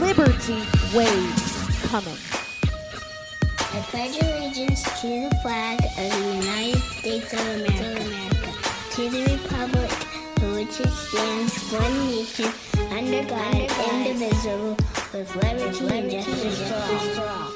liberty wave coming. I pledge allegiance to the flag of the United States of America, to the republic for which it stands, one nation, under God, indivisible, with liberty and justice for all.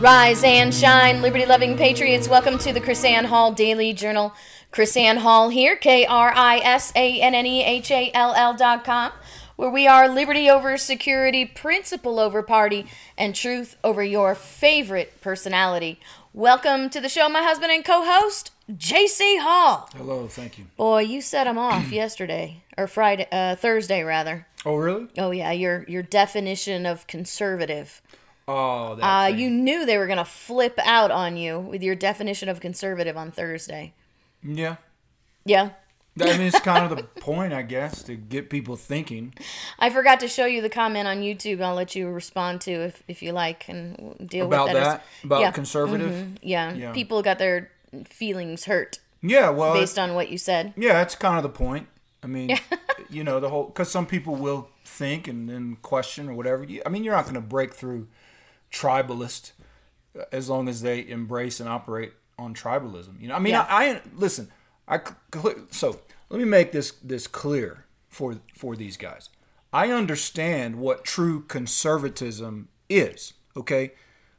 Rise and shine, liberty loving patriots. Welcome to the KrisAnne Hall Daily Journal. KrisAnne Hall here, K R I S A N N E H A L L dot com, where we are liberty over security, principle over party, and truth over your favorite personality. Welcome to the show, my husband and co host, JC Hall. Hello, thank you. Boy, you set him off yesterday, or Friday, uh, Thursday rather. Oh, really? Oh, yeah, your, your definition of conservative. Oh, that Uh, you knew they were going to flip out on you with your definition of conservative on Thursday. Yeah. Yeah. I mean, it's kind of the point, I guess, to get people thinking. I forgot to show you the comment on YouTube. I'll let you respond to if, if you like and deal About with that. as- that? About yeah. conservative? Mhm. Yeah. Yeah. People got their feelings hurt Yeah, well, based on what you said. yeah, that's kind of the point. I mean, you know, the whole because some people will think and then question or whatever. I mean, you're not going to break through tribalist uh, as long as they embrace and operate on tribalism. You know, I mean, Yeah. I, I listen. I so let me make this this clear for for these guys. I understand what true conservatism is. Okay.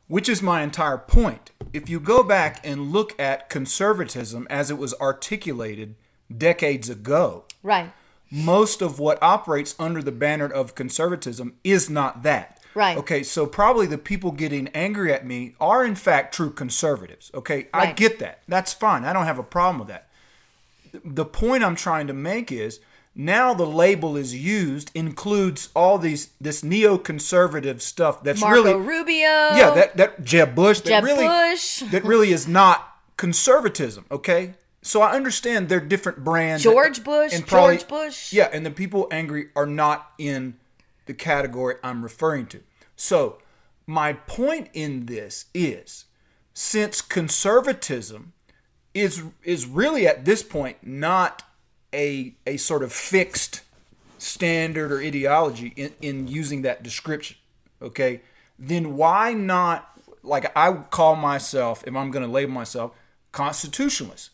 Which is my entire point. If you go back and look at conservatism as it was articulated decades ago, Right. most of what operates under the banner of conservatism is not that. Right. Okay, so probably the people getting angry at me are in fact true conservatives. Okay, I get that. That's fine. I don't have a problem with that. The point I'm trying to make is now the label is used includes all these this neoconservative stuff that's Marco really Rubio. yeah, that that Jeb Bush that Jeb really Bush. that really is not conservatism. Okay, so I understand they're different brands. George Bush, and George Bush. Yeah, and the people angry are not in the category I'm referring to. So my point in this is, since conservatism is is really at this point not a a sort of fixed standard or ideology in, in using that description okay? Then why not like i call myself if i'm going to label myself constitutionalist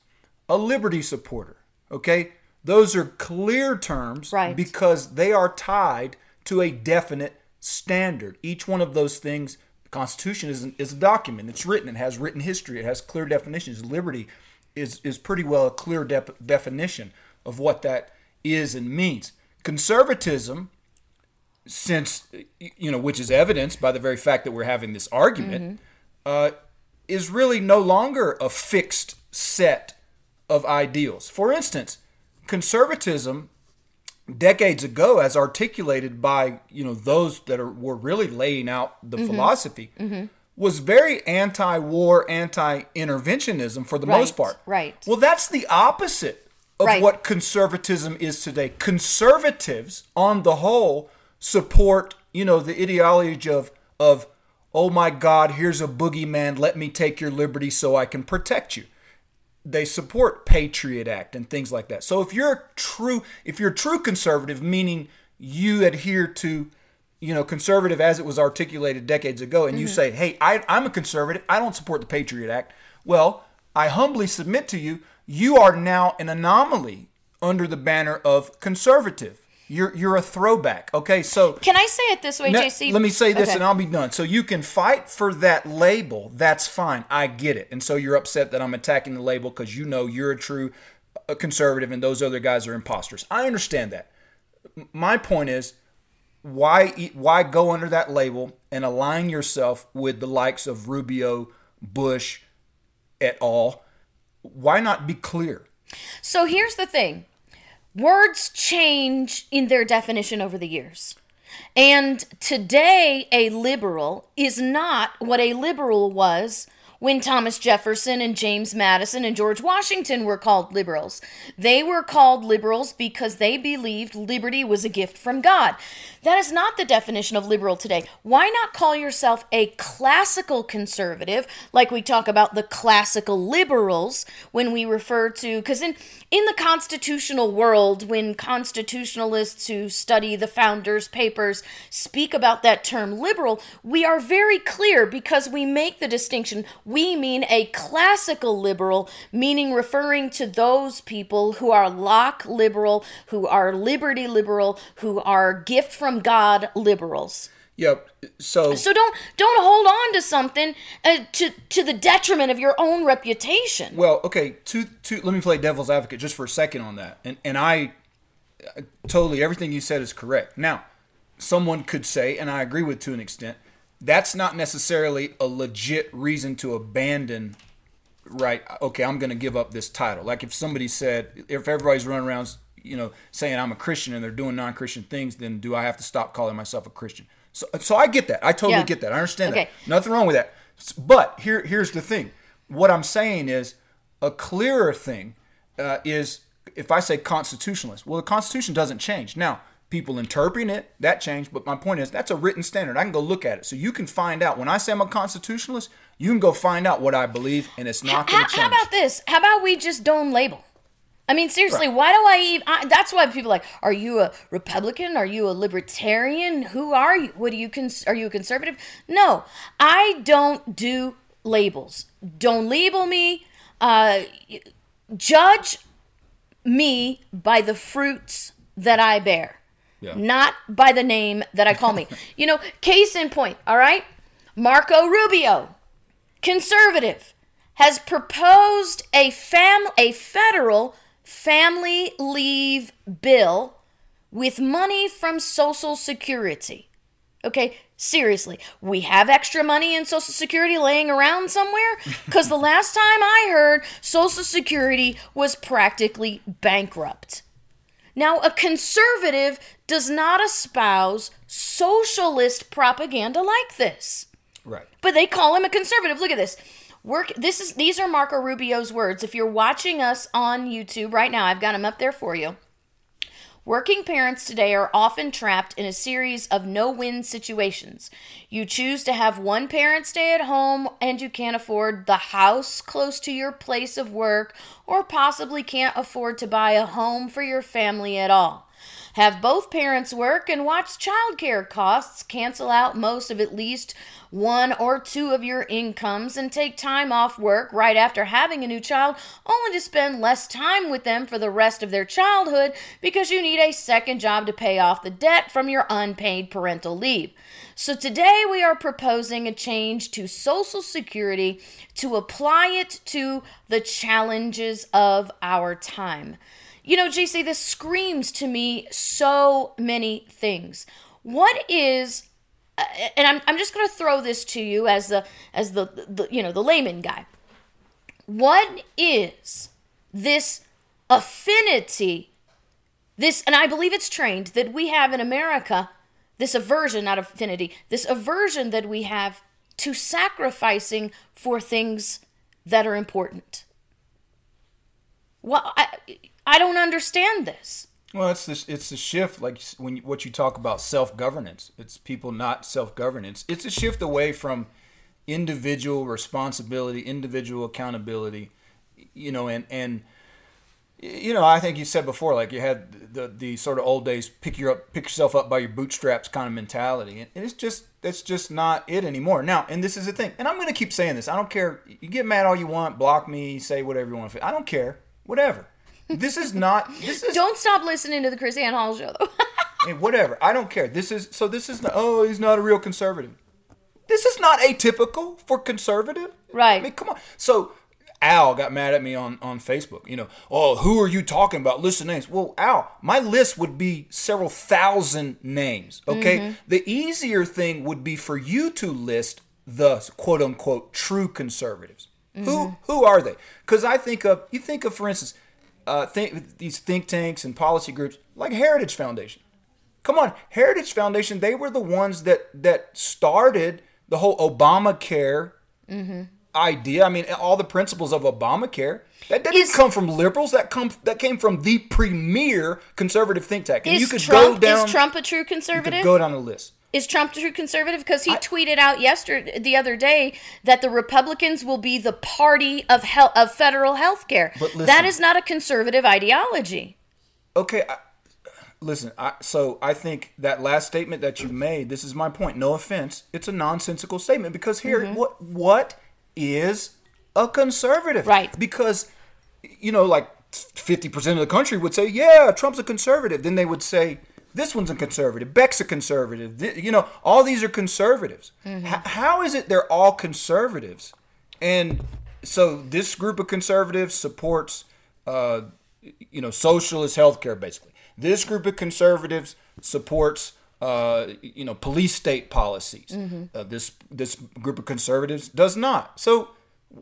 a liberty supporter okay? Those are clear terms Right. because they are tied to a definite standard. Each one of those things the constitution is, is a document. It's written. It has written history. It has clear definitions. Liberty is is pretty well a clear dep definition of what that is and means. Conservatism since you know which is evidenced by the very fact that we're having this argument mm-hmm. uh, is really no longer a fixed set of ideals. For instance conservatism decades ago as articulated by you know those that are were really laying out the mm-hmm. philosophy mm-hmm. Was very anti-war anti-interventionism for the most part. right. well that's the opposite of Right. what conservatism is today. Conservatives on the whole support you know the ideology of of oh my god here's a boogeyman. Let me take your liberty so i can protect you. They support patriot act and things like that. So if you're a true if you're a true conservative meaning you adhere to you know conservative as it was articulated decades ago and you say hey I, i'm a conservative i don't support the patriot act well i humbly submit to you you are now an anomaly under the banner of conservative you're you're a throwback okay so Can I say it this way, now, JC? Let me say this Okay. and I'll be done. So you can fight for that label. That's fine. I get it. And so you're upset that I'm attacking the label because you know you're a true uh, conservative and those other guys are imposters. I understand that. My point is why why go under that label and align yourself with the likes of Rubio, Bush, et al. Why not be clear? So here's the thing. words change in their definition over the years. And today, a liberal is not what a liberal was when Thomas Jefferson and James Madison and George Washington were called liberals. They were called liberals because they believed liberty was a gift from God. That is not the definition of liberal today. Why not call yourself a classical conservative, like we talk about the classical liberals when we refer to, because in, in the constitutional world, when constitutionalists who study the founders' papers speak about that term liberal, we are very clear because we make the distinction. We mean a classical liberal, meaning referring to those people who are Locke liberal, who are liberty liberal, who are gift from God liberals. Yep. So So don't don't hold on to something uh, to to the detriment of your own reputation. Well, okay, to to let me play devil's advocate just for a second on that. And and I uh, totally everything you said is correct. Now, someone could say and I agree with to an extent, that's not necessarily a legit reason to abandon right okay, I'm going to give up this title. Like if somebody said if everybody's running around you know saying I'm a Christian and they're doing non-Christian things, then do I have to stop calling myself a Christian? So so I get that. I totally Yeah. get that. I understand Okay. that. Nothing wrong with that. But here, here's the thing. What I'm saying is a clearer thing uh, is if I say constitutionalist. Well, the Constitution doesn't change. Now, people interpreting it that changed, but my point is that's a written standard. I can go look at it, so you can find out. When I say I'm a constitutionalist, you can go find out what I believe, and it's not going How, to change. how about this? How about we just don't label? I mean, seriously, why do I even? I, that's why people are like, are you a Republican? Are you a Libertarian? Who are you? What do you cons- Are you a conservative? No, I don't do labels. Don't label me. Uh, judge me by the fruits that I bear, not by the name that I call me. you know, case in point. All right, Marco Rubio conservative has proposed a fam a federal family leave bill with money from social security okay seriously we have extra money in social security laying around somewhere because the last time i heard social security was practically bankrupt now, a conservative does not espouse socialist propaganda like this right. but they call him a conservative. Look at this. Work. This is these are Marco Rubio's words. If you're watching us on YouTube right now, I've got them up there for you. Working parents today are often trapped in a series of no win situations. You choose to have one parent stay at home and you can't afford the house close to your place of work, or possibly can't afford to buy a home for your family at all. Have both parents work and watch childcare costs cancel out most of at least one or two of your incomes and take time off work right after having a new child, only to spend less time with them for the rest of their childhood because you need a second job to pay off the debt from your unpaid parental leave. So today we are proposing a change to Social Security to apply it to the challenges of our time. You know, JC, this screams to me so many things. What is uh, and I'm, I'm just going to throw this to you as the as the, the you know the layman guy. What is this affinity? This and I believe it's trained that we have in America. This aversion, not affinity. This aversion that we have to sacrificing for things that are important. Well, I I don't understand this. Well, it's the it's the shift, like when you, what you talk about self governance. It's people not self governance. It's a shift away from individual responsibility, individual accountability. You know, and and you know, I think you said before, like you had the the sort of old days, pick your up, pick yourself up by your bootstraps kind of mentality, and it's just that's just not it anymore. Now, and this is the thing, and I'm going to keep saying this. I don't care. You get mad all you want, block me, say whatever you want. I don't care. Whatever. This is not. This is Don't stop listening to the KrisAnne Hall show, though. Hey, whatever. I don't care. This is so. This is not. Oh, he's not a real conservative. This is not atypical for conservative. Right. I mean, come on. So Al got mad at me on on Facebook. You know, oh, who are you talking about? List of names. Well, Al, my list would be several thousand names. Okay. Mm-hmm. The easier thing would be for you to list the quote unquote true conservatives. Who mm-hmm. who are they? Because I think of you think of for instance uh, think these think tanks and policy groups like Heritage Foundation. Come on, Heritage Foundation. They were the ones that that started the whole Obamacare Mm-hmm. idea. I mean, all the principles of Obamacare. That didn't come from liberals. That come that came from the premier conservative think tank. And Is you could Trump go down. is Trump a true conservative? could go down the list. Is Trump true conservative? Because he tweeted out yesterday, the other day, that the Republicans will be the party of hel- of federal health care. That is not a conservative ideology. Okay, I, listen. I, so I think that last statement that you made. This is my point. No offense. It's a nonsensical statement because here, Mm-hmm. what what is a conservative? Right. Because you know, like fifty percent of the country would say, "Yeah, Trump's a conservative." Then they would say, "This one's a conservative. Beck's a conservative." Th- You know, all these are conservatives. Mm-hmm. H- how is it they're all conservatives? And so this group of conservatives supports, uh, you know, socialist healthcare, basically. This group of conservatives supports, uh, you know, police state policies. Mm-hmm. Uh, this this group of conservatives does not. So,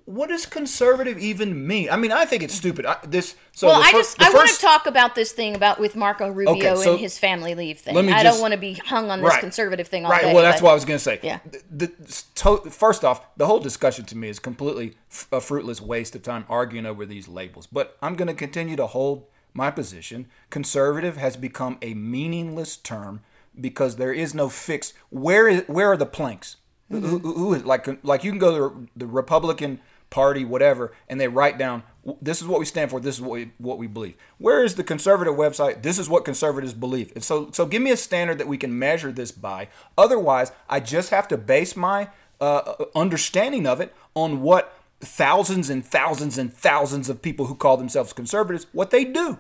what does conservative even mean? I mean, I think it's stupid. I, this. So well, the I just I want to talk about this thing about with Marco Rubio so and his family leave thing. let me I just- don't want to be hung on this Right. conservative thing all right. day. well, that's but- what I was going to say. Yeah. The, the- to, first off, the whole discussion to me is completely f- a fruitless waste of time arguing over these labels. But I'm going to continue to hold my position. Conservative has become a meaningless term because there is no fix. Where is where are the planks? Who- Who, who is like like you can go to the Republican Party, whatever, and they write down this is what we stand for. This is what we, what we believe. Where is the conservative website? This is what conservatives believe. And so so give me a standard that we can measure this by. Otherwise, I just have to base my uh, understanding of it on what thousands and thousands and thousands of people who call themselves conservatives what they do.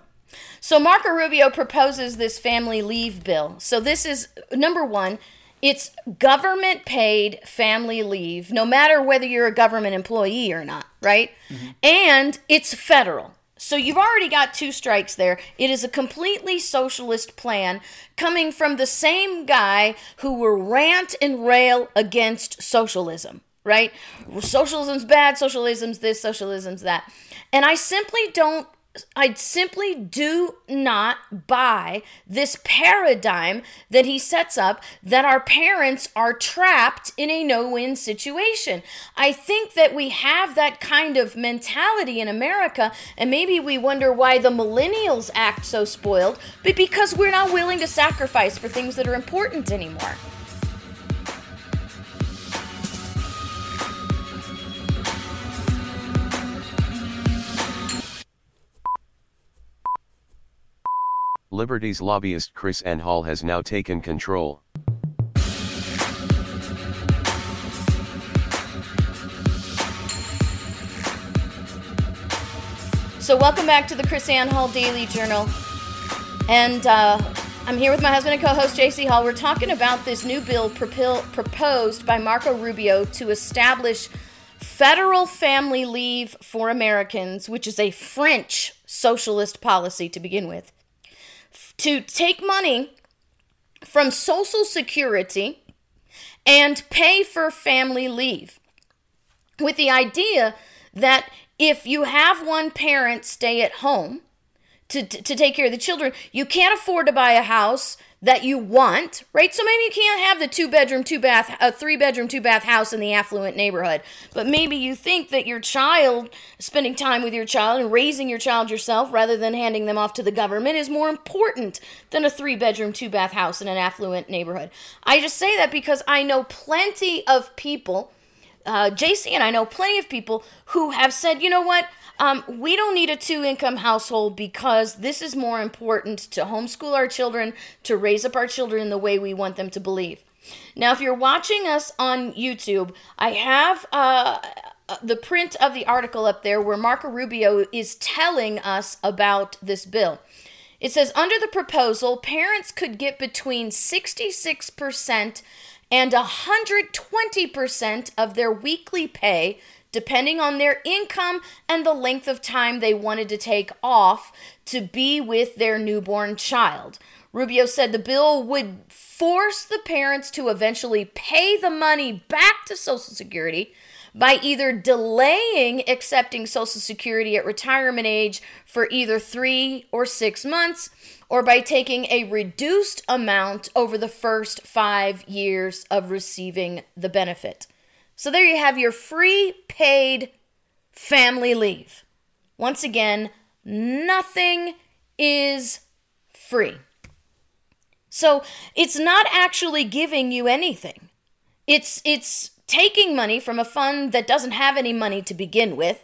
So Marco Rubio proposes this family leave bill. So this is number one. It's government paid family leave, no matter whether you're a government employee or not, right? And it's federal. So you've already got two strikes there. It is a completely socialist plan coming from the same guy who will rant and rail against socialism, right? Socialism's bad, socialism's this, socialism's that. And I simply don't I simply do not buy this paradigm that he sets up that our parents are trapped in a no win situation. I think that we have that kind of mentality in America, and maybe we wonder why the millennials act so spoiled, but because we're not willing to sacrifice for things that are important anymore. Liberty's lobbyist KrisAnne Hall has now taken control. So, welcome back to the KrisAnne Hall Daily Journal. And uh, I'm here with my husband and co host, JC Hall. We're talking about this new bill propil- proposed by Marco Rubio to establish federal family leave for Americans, which is a French socialist policy to begin with, to take money from Social Security and pay for family leave with the idea that if you have one parent stay at home to, to, to take care of the children, you can't afford to buy a house that you want, right? So maybe you can't have the two bedroom, two bath, a three bedroom, two bath house in the affluent neighborhood. But maybe you think that your child, spending time with your child and raising your child yourself rather than handing them off to the government is more important than a three bedroom, two bath house in an affluent neighborhood. I just say that because I know plenty of people uh, JC and I know plenty of people who have said, you know what, um, we don't need a two income household because this is more important to homeschool our children, to raise up our children the way we want them to believe. Now, if you're watching us on YouTube, I have uh, the print of the article up there where Marco Rubio is telling us about this bill. It says under the proposal, parents could get between 66% and 120% of their weekly pay, depending on their income and the length of time they wanted to take off to be with their newborn child. Rubio said the bill would force the parents to eventually pay the money back to Social Security, by either delaying accepting Social Security at retirement age for either three or six months, or by taking a reduced amount over the first five years of receiving the benefit. So there you have your free paid family leave. Once again, nothing is free. So it's not actually giving you anything. It's it's taking money from a fund that doesn't have any money to begin with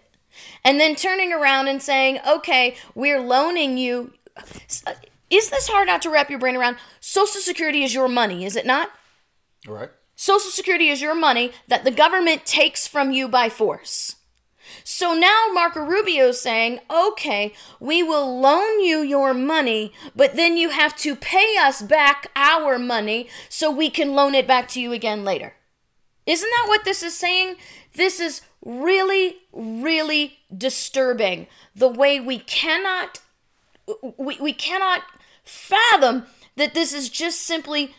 and then turning around and saying, "Okay, we're loaning you." Uh, is this hard not to wrap your brain around? Social Security is your money, is it not? All right. Social Security is your money that the government takes from you by force. So now Marco Rubio is saying, okay, we will loan you your money, but then you have to pay us back our money so we can loan it back to you again later. Isn't that what this is saying? This is really, really disturbing. The way we cannot we, we cannot fathom that this is just simply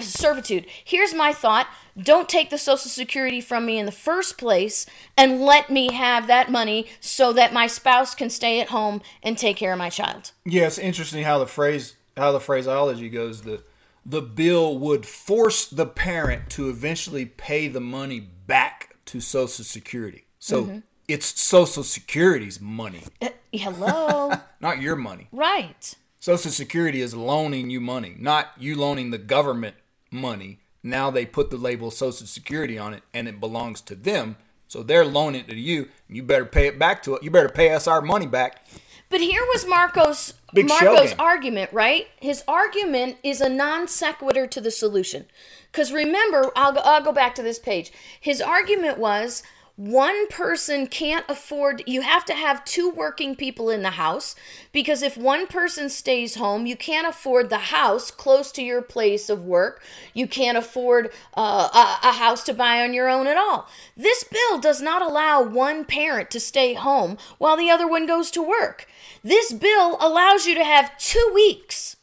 servitude. Here's my thought don't take the Social Security from me in the first place and let me have that money so that my spouse can stay at home and take care of my child. Yeah, it's interesting how the phrase how the phraseology goes. The the bill would force the parent to eventually pay the money back to Social Security. So mm-hmm. it's Social Security's money. Uh, hello. not your money. Right. Social Security is loaning you money, not you loaning the government money. Now they put the label Social Security on it and it belongs to them. So they're loaning it to you. You better pay it back to it. You better pay us our money back. But here was Marco's Big Marco's argument, right? His argument is a non sequitur to the solution. Because remember, I'll go, I'll go back to this page. His argument was one person can't afford you have to have two working people in the house because if one person stays home you can't afford the house close to your place of work. You can't afford uh, a, a house to buy on your own at all. This bill does not allow one parent to stay home while the other one goes to work. This bill allows you to have two weeks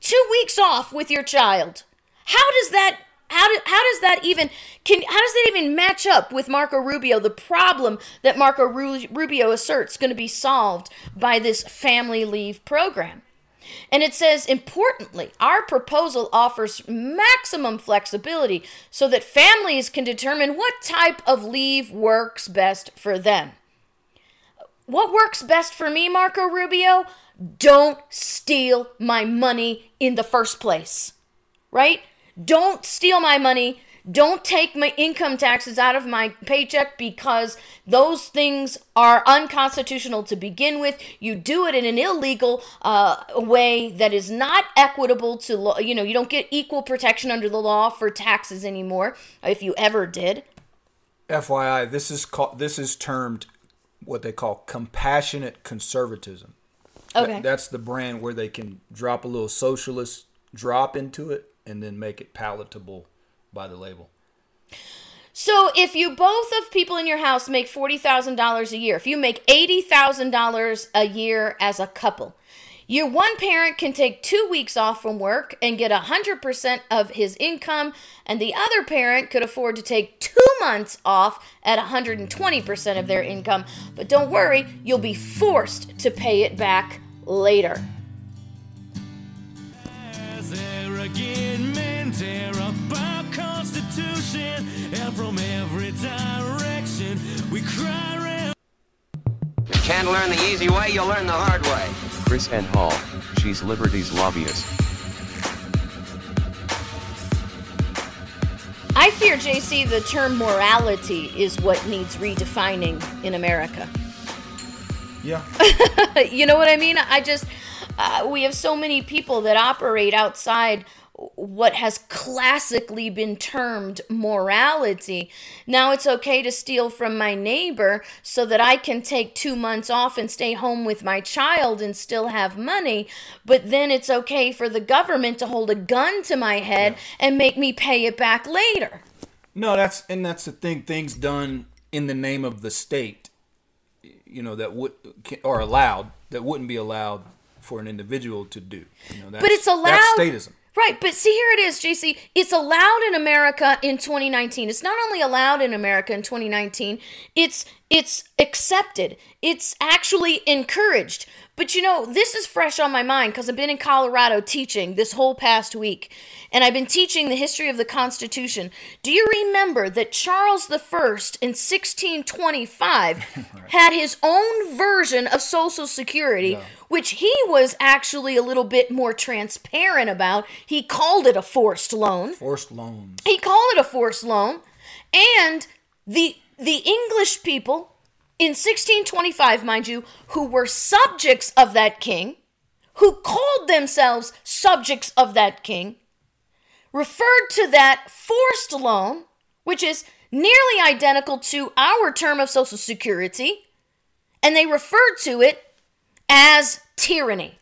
two weeks off with your child. How does that how, do, how does that even can how does that even match up with Marco Rubio the problem that Marco Rubio asserts going to be solved by this family leave program? And it says importantly our proposal offers maximum flexibility so that families can determine what type of leave works best for them. What works best for me Marco Rubio? Don't steal my money in the first place right don't steal my money. Don't take my income taxes out of my paycheck because those things are unconstitutional to begin with. You do it in an illegal uh, way that is not equitable to law. You know, you don't get equal protection under the law for taxes anymore, if you ever did. FYI, this is called this is termed what they call compassionate conservatism. Okay. That's the brand where they can drop a little socialist drop into it and then make it palatable by the label. So if you both of people in your house make $40,000 a year, if you make $80,000 a year as a couple, your one parent can take two weeks off from work and get 100% of his income, and the other parent could afford to take two months off at 120% of their income. But don't worry, you'll be forced to pay it back later. Men tear up our constitution, and from every direction we cry. Around. Can't learn the easy way, you'll learn the hard way. KrisAnne Hall, she's Liberty's lobbyist. I fear, JC, the term morality is what needs redefining in America. Yeah. you know what I mean? I just, uh, we have so many people that operate outside what has classically been termed morality. Now it's okay to steal from my neighbor so that I can take two months off and stay home with my child and still have money, but then it's okay for the government to hold a gun to my head yeah. and make me pay it back later. No, that's and that's the thing. Things done in the name of the state, you know, that would are allowed that wouldn't be allowed for an individual to do. You know, but it's allowed. That's statism. Right, but see here it is, JC. It's allowed in America in 2019. It's not only allowed in America in 2019, it's it's accepted. It's actually encouraged. But you know, this is fresh on my mind because I've been in Colorado teaching this whole past week, and I've been teaching the history of the Constitution. Do you remember that Charles I in 1625 had his own version of Social Security, which he was actually a little bit more transparent about? He called it a forced loan. Forced loans. He called it a forced loan, and the the English people in 1625, mind you, who were subjects of that king, who called themselves subjects of that king, referred to that forced loan, which is nearly identical to our term of Social Security, and they referred to it as tyranny.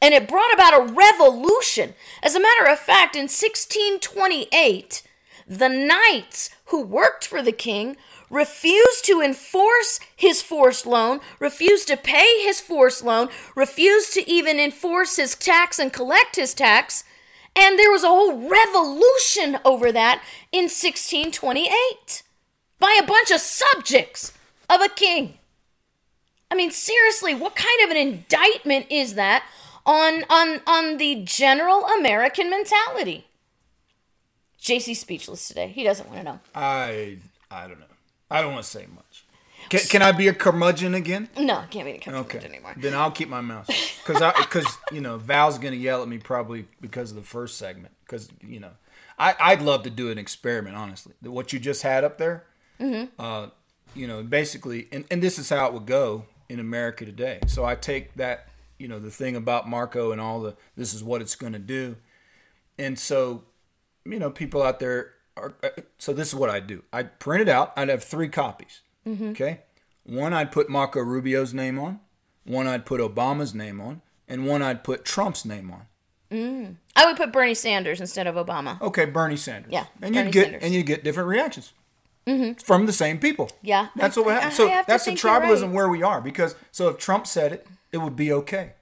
And it brought about a revolution. As a matter of fact, in 1628, the knights who worked for the king refused to enforce his forced loan, refused to pay his forced loan, refused to even enforce his tax and collect his tax. And there was a whole revolution over that in 1628 by a bunch of subjects of a king. I mean, seriously, what kind of an indictment is that on on on the general American mentality? JC's speechless today. He doesn't want to know. I I don't know. I don't want to say much. Can, can I be a curmudgeon again? No, I can't be a curmudgeon Okay. anymore. Then I'll keep my mouth because I because you know Val's gonna yell at me probably because of the first segment because you know I I'd love to do an experiment honestly what you just had up there. Mm-hmm. Uh, you know basically and and this is how it would go in America today. So I take that you know the thing about Marco and all the this is what it's gonna do, and so you know people out there are uh, so this is what I'd do. I'd print it out. I'd have three copies. Mm-hmm. Okay. One I'd put Marco Rubio's name on, one I'd put Obama's name on, and one I'd put Trump's name on. Mm. I would put Bernie Sanders instead of Obama. Okay, Bernie Sanders. Yeah, and you get Sanders. and you get different reactions mm-hmm. from the same people. Yeah, that's I- what happens. So that's the tribalism right. where we are because so if Trump said it, it would be okay.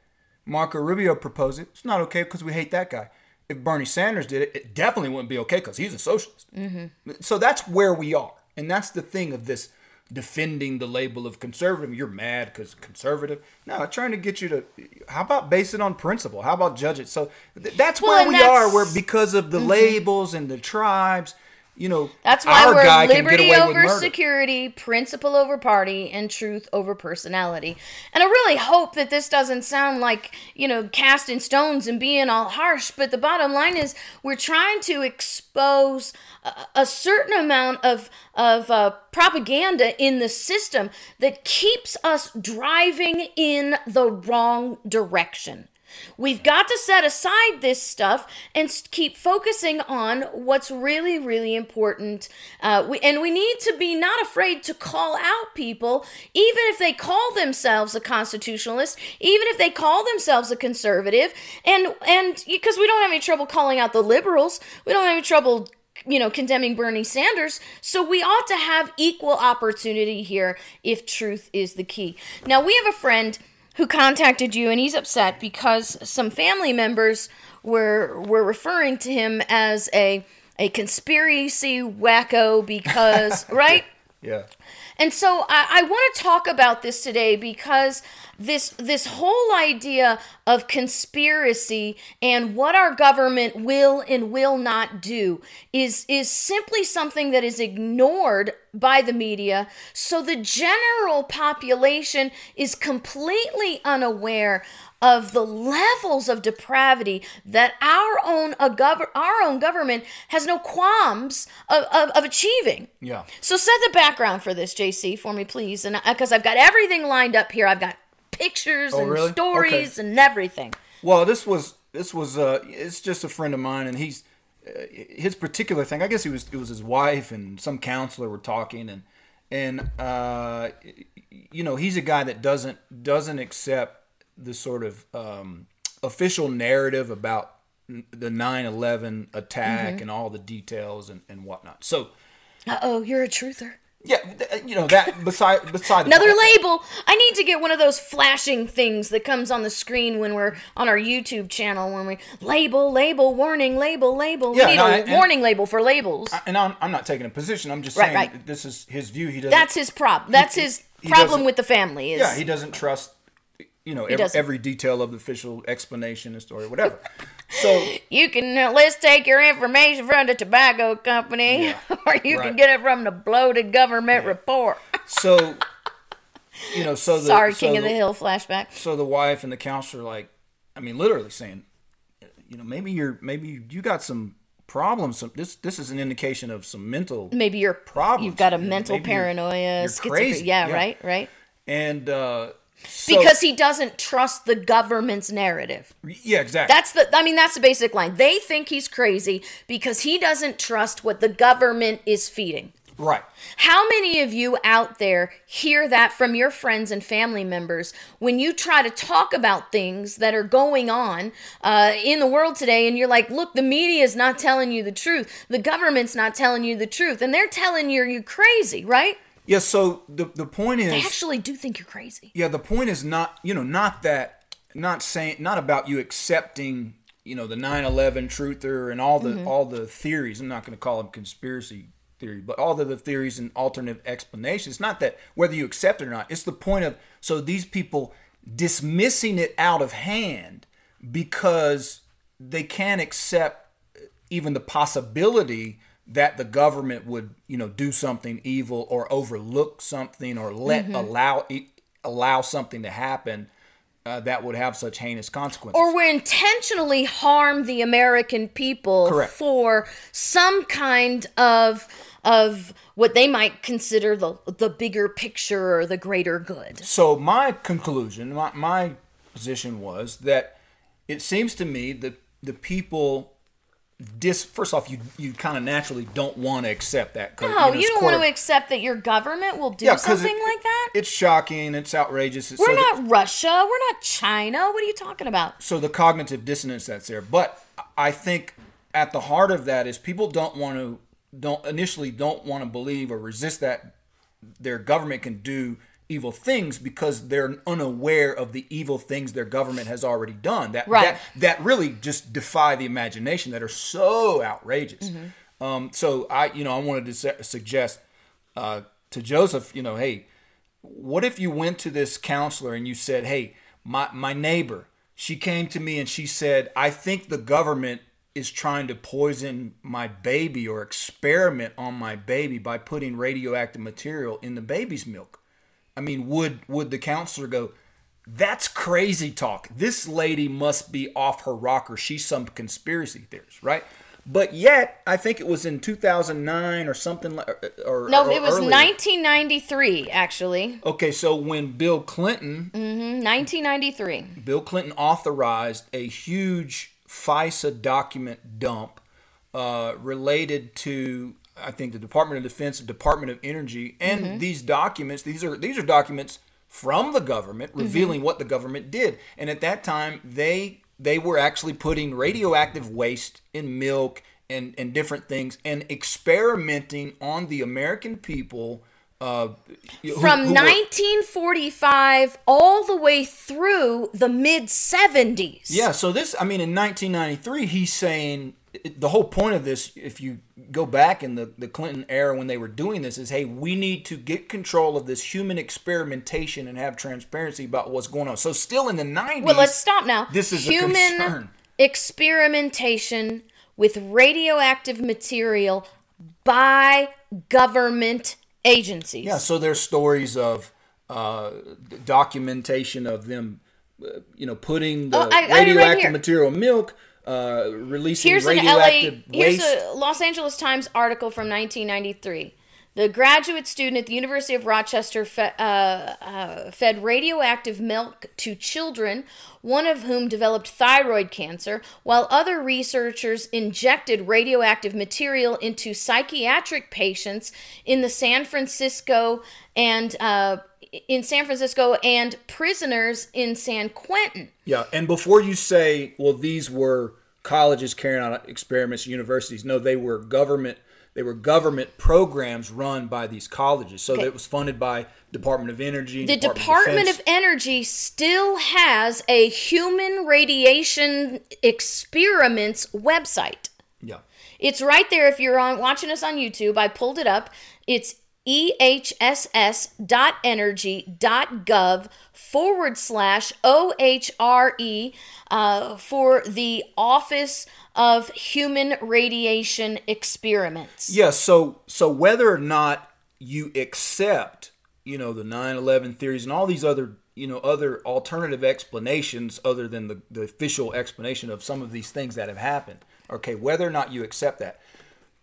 Marco Rubio proposed it, it's not okay because we hate that guy. If Bernie Sanders did it, it definitely wouldn't be okay because he's a socialist. Mm-hmm. So that's where we are, and that's the thing of this defending the label of conservative. You're mad because conservative. No, trying to get you to. How about base it on principle? How about judge it? So th- that's Well, where we that's- are. Where because of the labels and the tribes, you know, That's why we're liberty over security, principle over party, and truth over personality. And I really hope that this doesn't sound like, you know, casting stones and being all harsh, but the bottom line is we're trying to expose a, a certain amount of, of uh, propaganda in the system that keeps us driving in the wrong direction. We've got to set aside this stuff and keep focusing on what's really, really important. Uh, we, and we need to be not afraid to call out people, even if they call themselves a constitutionalist, even if they call themselves a conservative, and and because we don't have any trouble calling out the liberals, we don't have any trouble you know, condemning Bernie Sanders. So we ought to have equal opportunity here if truth is the key. Now, we have a friend who contacted you and he's upset because some family members were were referring to him as a a conspiracy wacko because right Yeah. and so I, I want to talk about this today because this this whole idea of conspiracy and what our government will and will not do is is simply something that is ignored by the media. So the general population is completely unaware of the levels of depravity that our own a gov- our own government has no qualms of, of, of achieving. Yeah. So set the background for this, JC, for me, please, and because I've got everything lined up here, I've got pictures Oh, and really? stories and everything. Well, this was this was uh it's just a friend of mine and he's uh, his particular thing. I guess he was it was his wife and some counselor were talking and and uh you know, he's a guy that doesn't doesn't accept the sort of um official narrative about the 9/11 attack and all the details and and whatnot. So, Uh oh, you're a truther. Yeah, uh, you know that beside beside Another label. I need to get one of those flashing things that comes on the screen when we're on our YouTube channel. When we label, label, warning, label, label. We Yeah, need no, a and- warning label for labels. And I'm, I'm not taking a position. I'm just Right, saying right. that this is his view. He doesn't. That's his prob. That's his he problem doesn't- with the family. Is Yeah, he doesn't trust, you know, every, every detail of the official explanation and story, whatever. So you can uh, let's take your information from the tobacco company, Yeah, or you can get it from the bloated government report. so you know, so the Sorry, so King of the the- Hill flashback. So the wife and the counselor, like, I mean, literally saying, you know, maybe you're maybe you got some problems. Some this this is an indication of some mental Maybe you're Problems, You've got a you know, mental paranoia, crazy, Yeah, yeah. right, right. and uh, so, Because he doesn't trust the government's narrative. yeah, exactly. That's the I mean that's the basic line. They think he's crazy because he doesn't trust what the government is feeding. right. How many of you out there hear that from your friends and family members when you try to talk about things that are going on uh, in the world today and you're like, look, the media is not telling you the truth. The government's not telling you the truth. And they're telling you you're crazy, right? Yeah. So the the point is They actually do think you're crazy. yeah, the point is not you know not that not saying not about you accepting you know the 9/11 truther and all the Mm-hmm. all the theories. I'm not going to call them conspiracy theory, but all of the theories and alternative explanations. It's not that whether you accept it or not. It's the point of so these people dismissing it out of hand because they can't accept even the possibility that the government would you know do something evil or overlook something or let Mm-hmm. allow allow something to happen uh, that would have such heinous consequences or we intentionally harm the American people Correct. for some kind of of what they might consider the the bigger picture or the greater good. so my conclusion my, my position was that it seems to me that the people dis first off you you kind of naturally don't want to accept that No, know, you don't want to accept that your government will do 'cause something it- like that. it's shocking it's outrageous it's We're so that- not Russia. We're not China. What are you talking about? so the cognitive dissonance that's there but i think at the heart of that is people don't want to don't initially don't want to believe or resist that their government can do evil things because they're unaware of the evil things their government has already done that Right. that, that really just defy the imagination that are so outrageous um, so i you know i wanted to su- suggest uh, to joseph you know hey what if you went to this counselor and you said, "Hey, my my neighbor, she came to me and she said, I think the government is trying to poison my baby or experiment on my baby by putting radioactive material in the baby's milk." I mean, would would the counselor go, "That's crazy talk. This lady must be off her rocker. She's some conspiracy theorist, right?" But yet, I think it was in 2009 or something like or No, or it was earlier. 1993 actually. Okay, so when Bill Clinton 1993. Bill Clinton authorized a huge FISA document dump uh, related to, I think, the Department of Defense, the Department of Energy, and these documents. These are these are documents from the government revealing what the government did. And at that time, they they were actually putting radioactive waste in milk and and different things and experimenting on the American people. Uh, who- From who were- 1945 all the way through the mid 70s. Yeah, so this, I mean, in 1993, he's saying the whole point of this, if you go back in the, the Clinton era when they were doing this, is hey, we need to get control of this human experimentation and have transparency about what's going on. So, still in the 90s. Well, let's stop now. This is human experimentation with radioactive material by government agencies. Yeah, so there's stories of uh, documentation of them, uh, you know, putting the Oh, I- I have right radioactive material in milk, uh, releasing Here's an radioactive LA. Here's a Los Angeles Times article from 1993. The graduate student at the University of Rochester fe- uh, uh, fed radioactive milk to children, one of whom developed thyroid cancer, while other researchers injected radioactive material into psychiatric patients in the San Francisco and uh, in San Francisco and prisoners in San Quentin. Yeah, and before you say, well, these were colleges carrying out experiments, universities, no, they were government they were government programs run by these colleges. So that it was funded by Department of Energy. The Department of, Defense. Energy still has a human radiation experiments website. yeah. It's right there if you're on watching us on YouTube. I pulled it up. It's ehss.energy.gov forward slash OHRE uh, for the Office of Human Radiation Experiments. Yeah, so so whether or not you accept, you know, the 9/11 theories and all these other, you know, other alternative explanations other than the, the official explanation of some of these things that have happened. Okay, whether or not you accept that,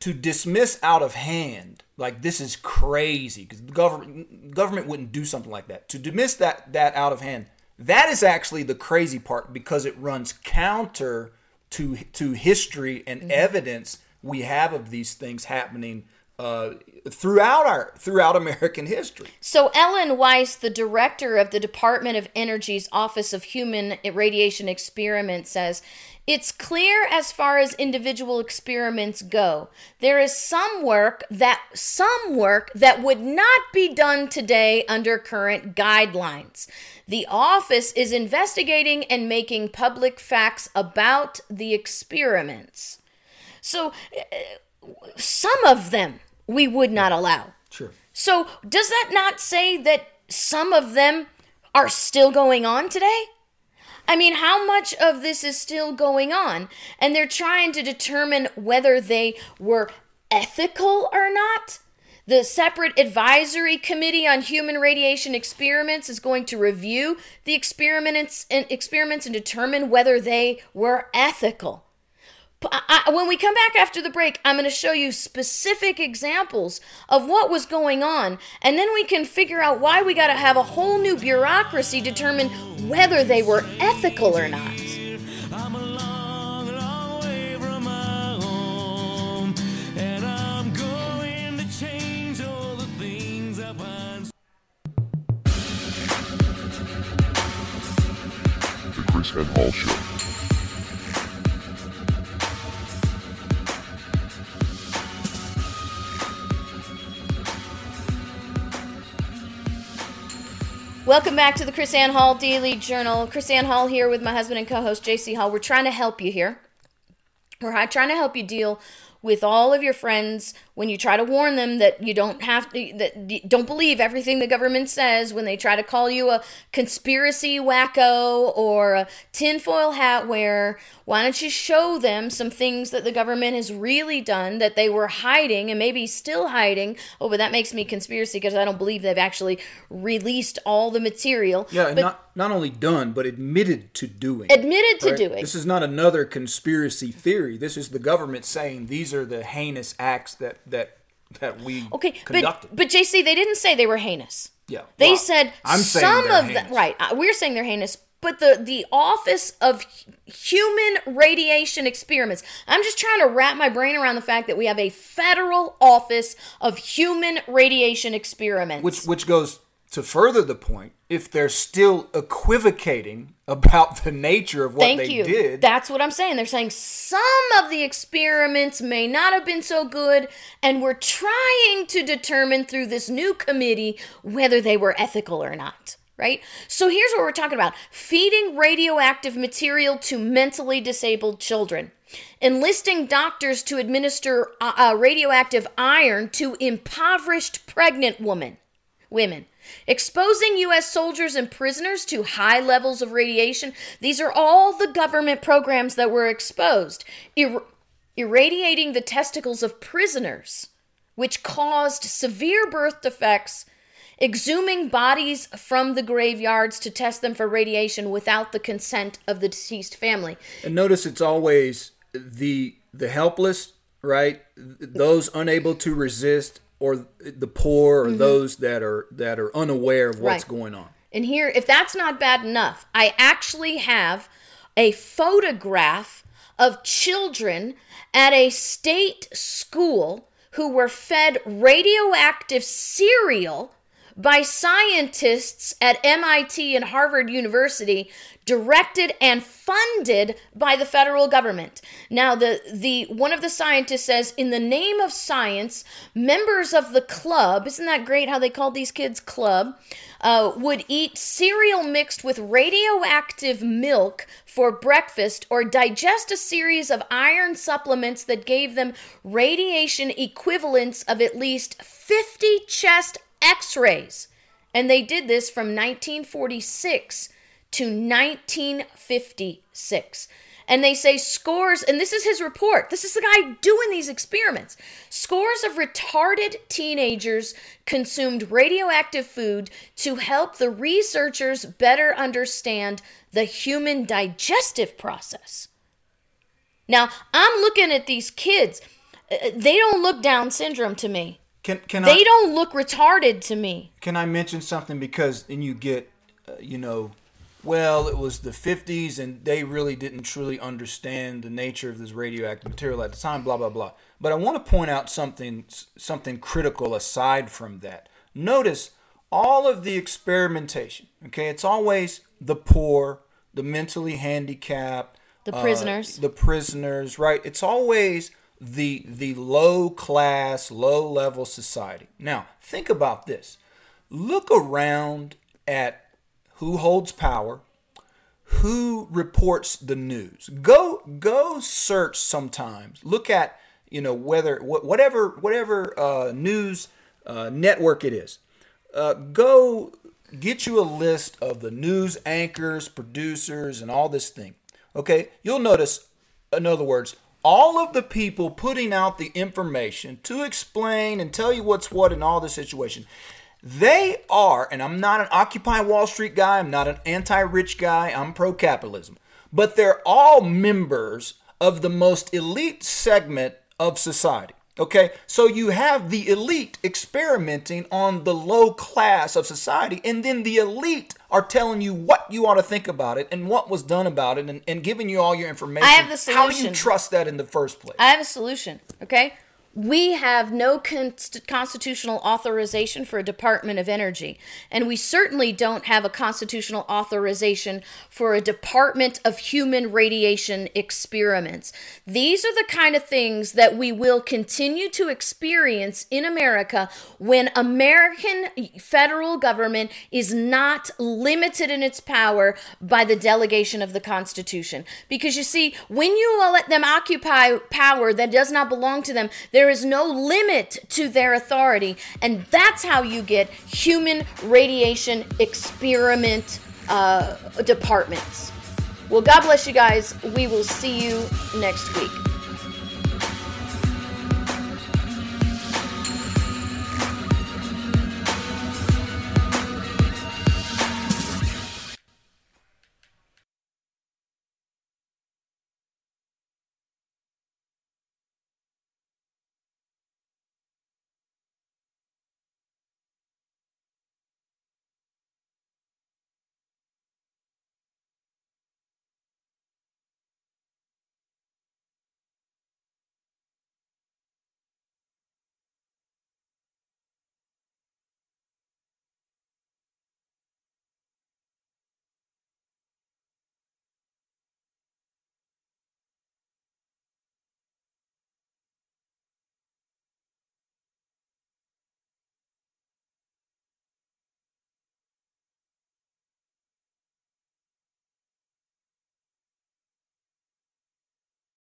to dismiss out of hand like this is crazy because the government government wouldn't do something like that. To dismiss that that out of hand, that is actually the crazy part because it runs counter to to history and evidence we have of these things happening uh, throughout our throughout American history. So, Ellen Weiss, the director of the Department of Energy's Office of Human Radiation Experiments, says it's clear as far as individual experiments go. There is some work that some work that would not be done today under current guidelines. The office is investigating and making public facts about the experiments. So, some of them we would not allow. Sure. So, does that not say that some of them are still going on today? I mean, how much of this is still going on? And they're trying to determine whether they were ethical or not. The separate advisory committee on human radiation experiments is going to review the experiments and experiments and determine whether they were ethical. I, I, when we come back after the break, I'm going to show you specific examples of what was going on, and then we can figure out why we got to have a whole new bureaucracy determine whether they were ethical or not. I'm a long, long way from my home, and I'm going to change all the things I find. The KrisAnne Hall Show. Welcome back to the KrisAnne Hall Daily Journal. KrisAnne Hall here with my husband and co-host JC Hall. We're trying to help you here. We're trying to help you deal with all of your friends when you try to warn them that you don't have to that don't believe everything the government says when they try to call you a conspiracy wacko or a tinfoil hat wearer why don't you show them some things that the government has really done that they were hiding and maybe still hiding oh but that makes me conspiracy because i don't believe they've actually released all the material Yeah, and but not not only done, but admitted to doing. admitted to right? doing This is not another conspiracy theory. This is the government saying these are the heinous acts that that that we Okay, conducted. but but JC, they didn't say they were heinous. Yeah, they well, said I'm some of them. Right, uh, we're saying they're heinous. But the the Office of Human Radiation Experiments. I'm just trying to wrap my brain around the fact that we have a federal Office of Human Radiation Experiments. which which goes to further the point. If they're still equivocating about the nature of what Thank they you. did, That's what I'm saying. They're saying some of the experiments may not have been so good, and we're trying to determine through this new committee whether they were ethical or not. Right? So here's what we're talking about feeding radioactive material to mentally disabled children, enlisting doctors to administer uh, uh, radioactive iron to impoverished pregnant women women. Exposing U.S. soldiers and prisoners to high levels of radiation. These are all the government programs that were exposed. Ir- irradiating the testicles of prisoners, which caused severe birth defects. Exhuming bodies from the graveyards to test them for radiation without the consent of the deceased family. and notice it's always the the helpless, right? Those unable to resist, or the poor, or those that are that are unaware of what's Mm-hmm. Right. going on. And here, if that's not bad enough, I actually have a photograph of children at a state school who were fed radioactive cereal by scientists at MIT and Harvard University, directed and funded by the federal government. Now, the, the one of the scientists says, in the name of science, members of the club, isn't that great how they called these kids club, uh, would eat cereal mixed with radioactive milk for breakfast or digest a series of iron supplements that gave them radiation equivalents of at least 50 chest x rays. And they did this from 1946 to 1956. And they say scores, and this is his report. This is the guy doing these experiments. Scores of retarded teenagers consumed radioactive food to help the researchers better understand the human digestive process. Now, I'm looking at these kids. Uh, They don't look Down syndrome to me. Can can They I don't look retarded to me. can I mention something because then you get, uh, you know, well it was the 50s and they really didn't truly understand the nature of this radioactive material at the time. Blah blah blah. But I want to point out something something critical aside from that. Notice all of the experimentation. Okay, it's always the poor, the mentally handicapped, The uh, prisoners. the prisoners, right? It's always the the low class, low level society. Now, think about this. Look around at who holds power, who reports the news. Go go search sometimes. Look at you know whether wh- whatever whatever uh, news uh, network it is. Uh, go get you a list of the news anchors, producers, and all this thing. Okay, you'll notice, in other words, all of the people putting out the information to explain and tell you what's what in all the situation. They are, and I'm not an Occupy Wall Street guy, I'm not an anti rich guy, I'm pro capitalism, but they're all members of the most elite segment of society. Okay, so you have the elite experimenting on the low class of society, and then the elite are telling you what you ought to think about it and what was done about it and, and giving you all your information. I have the solution. How do you trust that in the first place? I have a solution, okay? We have no const- constitutional authorization for a Department of Energy, and we certainly don't have a constitutional authorization for a Department of Human Radiation Experiments. These are the kind of things that we will continue to experience in America when American federal government is not limited in its power by the delegation of the Constitution. Because you see, when you let them occupy power that does not belong to them, there is no limit to their authority. And that's how you get human radiation experiment uh, departments. Well, God bless you guys. We will see you next week.